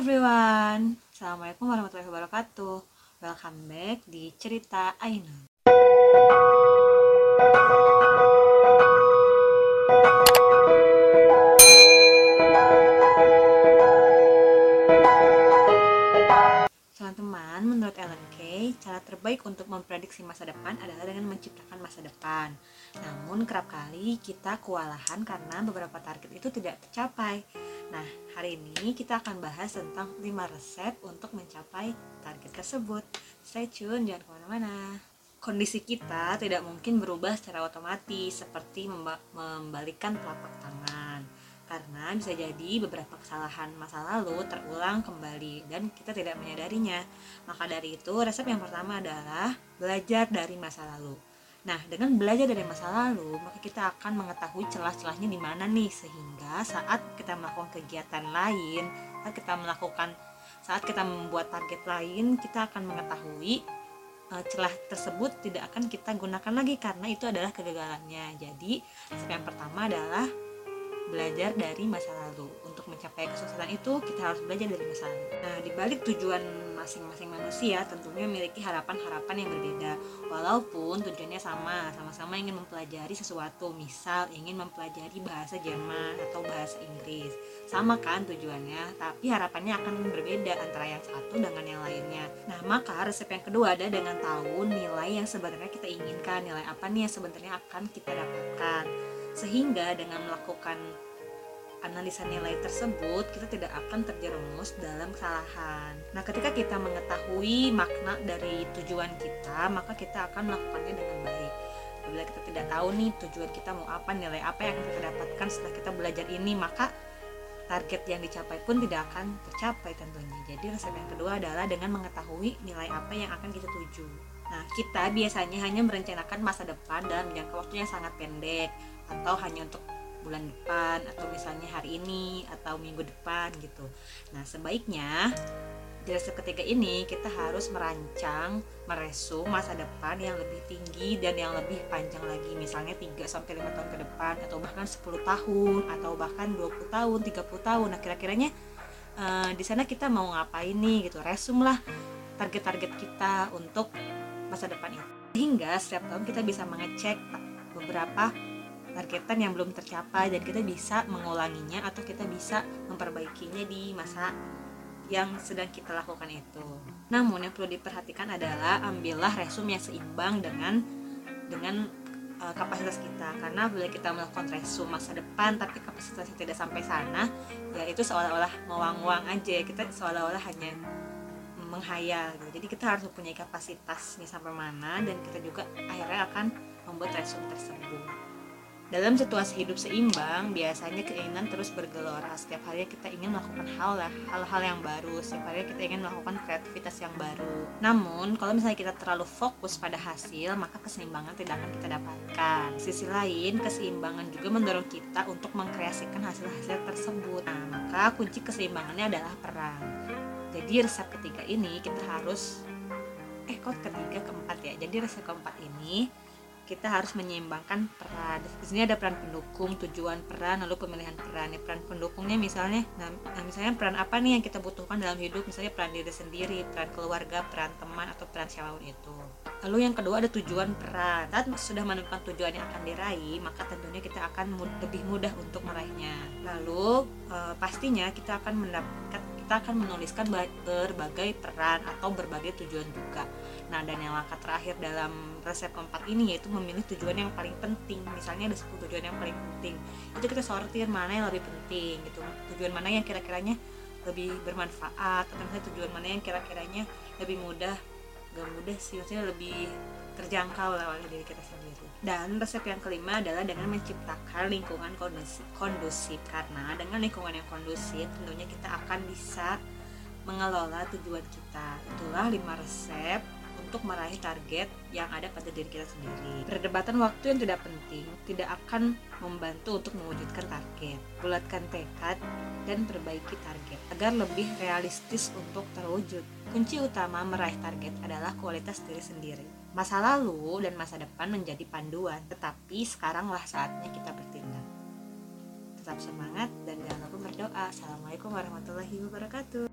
everyone, Assalamualaikum warahmatullahi wabarakatuh Welcome back di Cerita Aina Teman-teman, menurut Ellen Key, cara terbaik untuk memprediksi masa depan adalah dengan menciptakan masa depan. Namun, kerap kali kita kewalahan karena beberapa target itu tidak tercapai. Nah, hari ini kita akan bahas tentang 5 resep untuk mencapai target tersebut. Stay tune, jangan ke mana-mana. Kondisi kita tidak mungkin berubah secara otomatis seperti membalikkan telapak tangan karena bisa jadi beberapa kesalahan masa lalu terulang kembali dan kita tidak menyadarinya. Maka dari itu, resep yang pertama adalah belajar dari masa lalu. Nah, dengan belajar dari masa lalu, maka kita akan mengetahui celah-celahnya di mana nih sehingga saat kita melakukan kegiatan lain, saat kita melakukan saat kita membuat target lain, kita akan mengetahui uh, celah tersebut tidak akan kita gunakan lagi karena itu adalah kegagalannya. Jadi, resep yang pertama adalah belajar dari masa lalu. Untuk mencapai kesuksesan itu, kita harus belajar dari masa lalu. Nah, dibalik tujuan masing-masing manusia tentunya memiliki harapan-harapan yang berbeda. Walaupun tujuannya sama, sama-sama ingin mempelajari sesuatu, misal ingin mempelajari bahasa Jerman atau bahasa Inggris. Sama kan tujuannya, tapi harapannya akan berbeda antara yang satu dengan yang lainnya. Nah, maka resep yang kedua ada dengan tahu nilai yang sebenarnya kita inginkan, nilai apa nih yang sebenarnya akan kita dapatkan sehingga dengan melakukan analisa nilai tersebut kita tidak akan terjerumus dalam kesalahan. Nah, ketika kita mengetahui makna dari tujuan kita, maka kita akan melakukannya dengan baik. Apabila kita tidak tahu nih tujuan kita mau apa, nilai apa yang akan kita dapatkan setelah kita belajar ini, maka target yang dicapai pun tidak akan tercapai tentunya. Jadi resep yang kedua adalah dengan mengetahui nilai apa yang akan kita tuju. Nah, kita biasanya hanya merencanakan masa depan dalam jangka waktu yang sangat pendek atau hanya untuk bulan depan atau misalnya hari ini atau minggu depan gitu. Nah, sebaiknya di resep ketiga ini kita harus merancang, meresum masa depan yang lebih tinggi dan yang lebih panjang lagi. Misalnya 3 sampai 5 tahun ke depan atau bahkan 10 tahun atau bahkan 20 tahun, 30 tahun. Nah, kira-kiranya uh, di sana kita mau ngapain nih gitu. Resum lah target-target kita untuk masa depan itu. Sehingga setiap tahun kita bisa mengecek beberapa targetan yang belum tercapai dan kita bisa mengulanginya atau kita bisa memperbaikinya di masa yang sedang kita lakukan itu. Namun yang perlu diperhatikan adalah ambillah resume yang seimbang dengan dengan uh, kapasitas kita karena bila kita melakukan resume masa depan tapi kapasitasnya tidak sampai sana ya itu seolah-olah mewang-wang aja kita seolah-olah hanya menghayal gitu. jadi kita harus mempunyai kapasitasnya sampai mana dan kita juga akhirnya akan membuat resume tersebut dalam situasi hidup seimbang, biasanya keinginan terus bergelora. Setiap hari kita ingin melakukan hal-hal yang baru. Setiap hari kita ingin melakukan kreativitas yang baru. Namun, kalau misalnya kita terlalu fokus pada hasil, maka keseimbangan tidak akan kita dapatkan. Sisi lain, keseimbangan juga mendorong kita untuk mengkreasikan hasil-hasil tersebut. Nah, maka kunci keseimbangannya adalah peran. Jadi resep ketiga ini kita harus eh kok ketiga keempat ya. Jadi resep keempat ini kita harus menyeimbangkan peran. Di sini ada peran pendukung, tujuan peran, lalu pemilihan peran. Ya, peran pendukungnya misalnya, nah, nah misalnya peran apa nih yang kita butuhkan dalam hidup? Misalnya peran diri sendiri, peran keluarga, peran teman atau peran siapa pun itu. Lalu yang kedua ada tujuan peran. Saat sudah menemukan tujuan yang akan diraih, maka tentunya kita akan mud lebih mudah untuk meraihnya. Lalu e, pastinya kita akan mendapatkan kita akan menuliskan berbagai peran atau berbagai tujuan juga. Nah, dan yang langkah terakhir dalam resep keempat ini yaitu memilih tujuan yang paling penting. Misalnya ada 10 tujuan yang paling penting. Itu kita sortir mana yang lebih penting gitu. Tujuan mana yang kira-kiranya lebih bermanfaat atau misalnya tujuan mana yang kira-kiranya lebih mudah gak mudah sih maksudnya lebih terjangkau lah oleh diri kita sendiri. Dan resep yang kelima adalah dengan menciptakan lingkungan kondusif, kondusif. Karena dengan lingkungan yang kondusif tentunya kita akan bisa mengelola tujuan kita. Itulah lima resep untuk meraih target yang ada pada diri kita sendiri. Perdebatan waktu yang tidak penting tidak akan membantu untuk mewujudkan target. Bulatkan tekad dan perbaiki target agar lebih realistis untuk terwujud. Kunci utama meraih target adalah kualitas diri sendiri. Masa lalu dan masa depan menjadi panduan, tetapi sekaranglah saatnya kita bertindak. Tetap semangat dan jangan lupa berdoa. Assalamualaikum warahmatullahi wabarakatuh.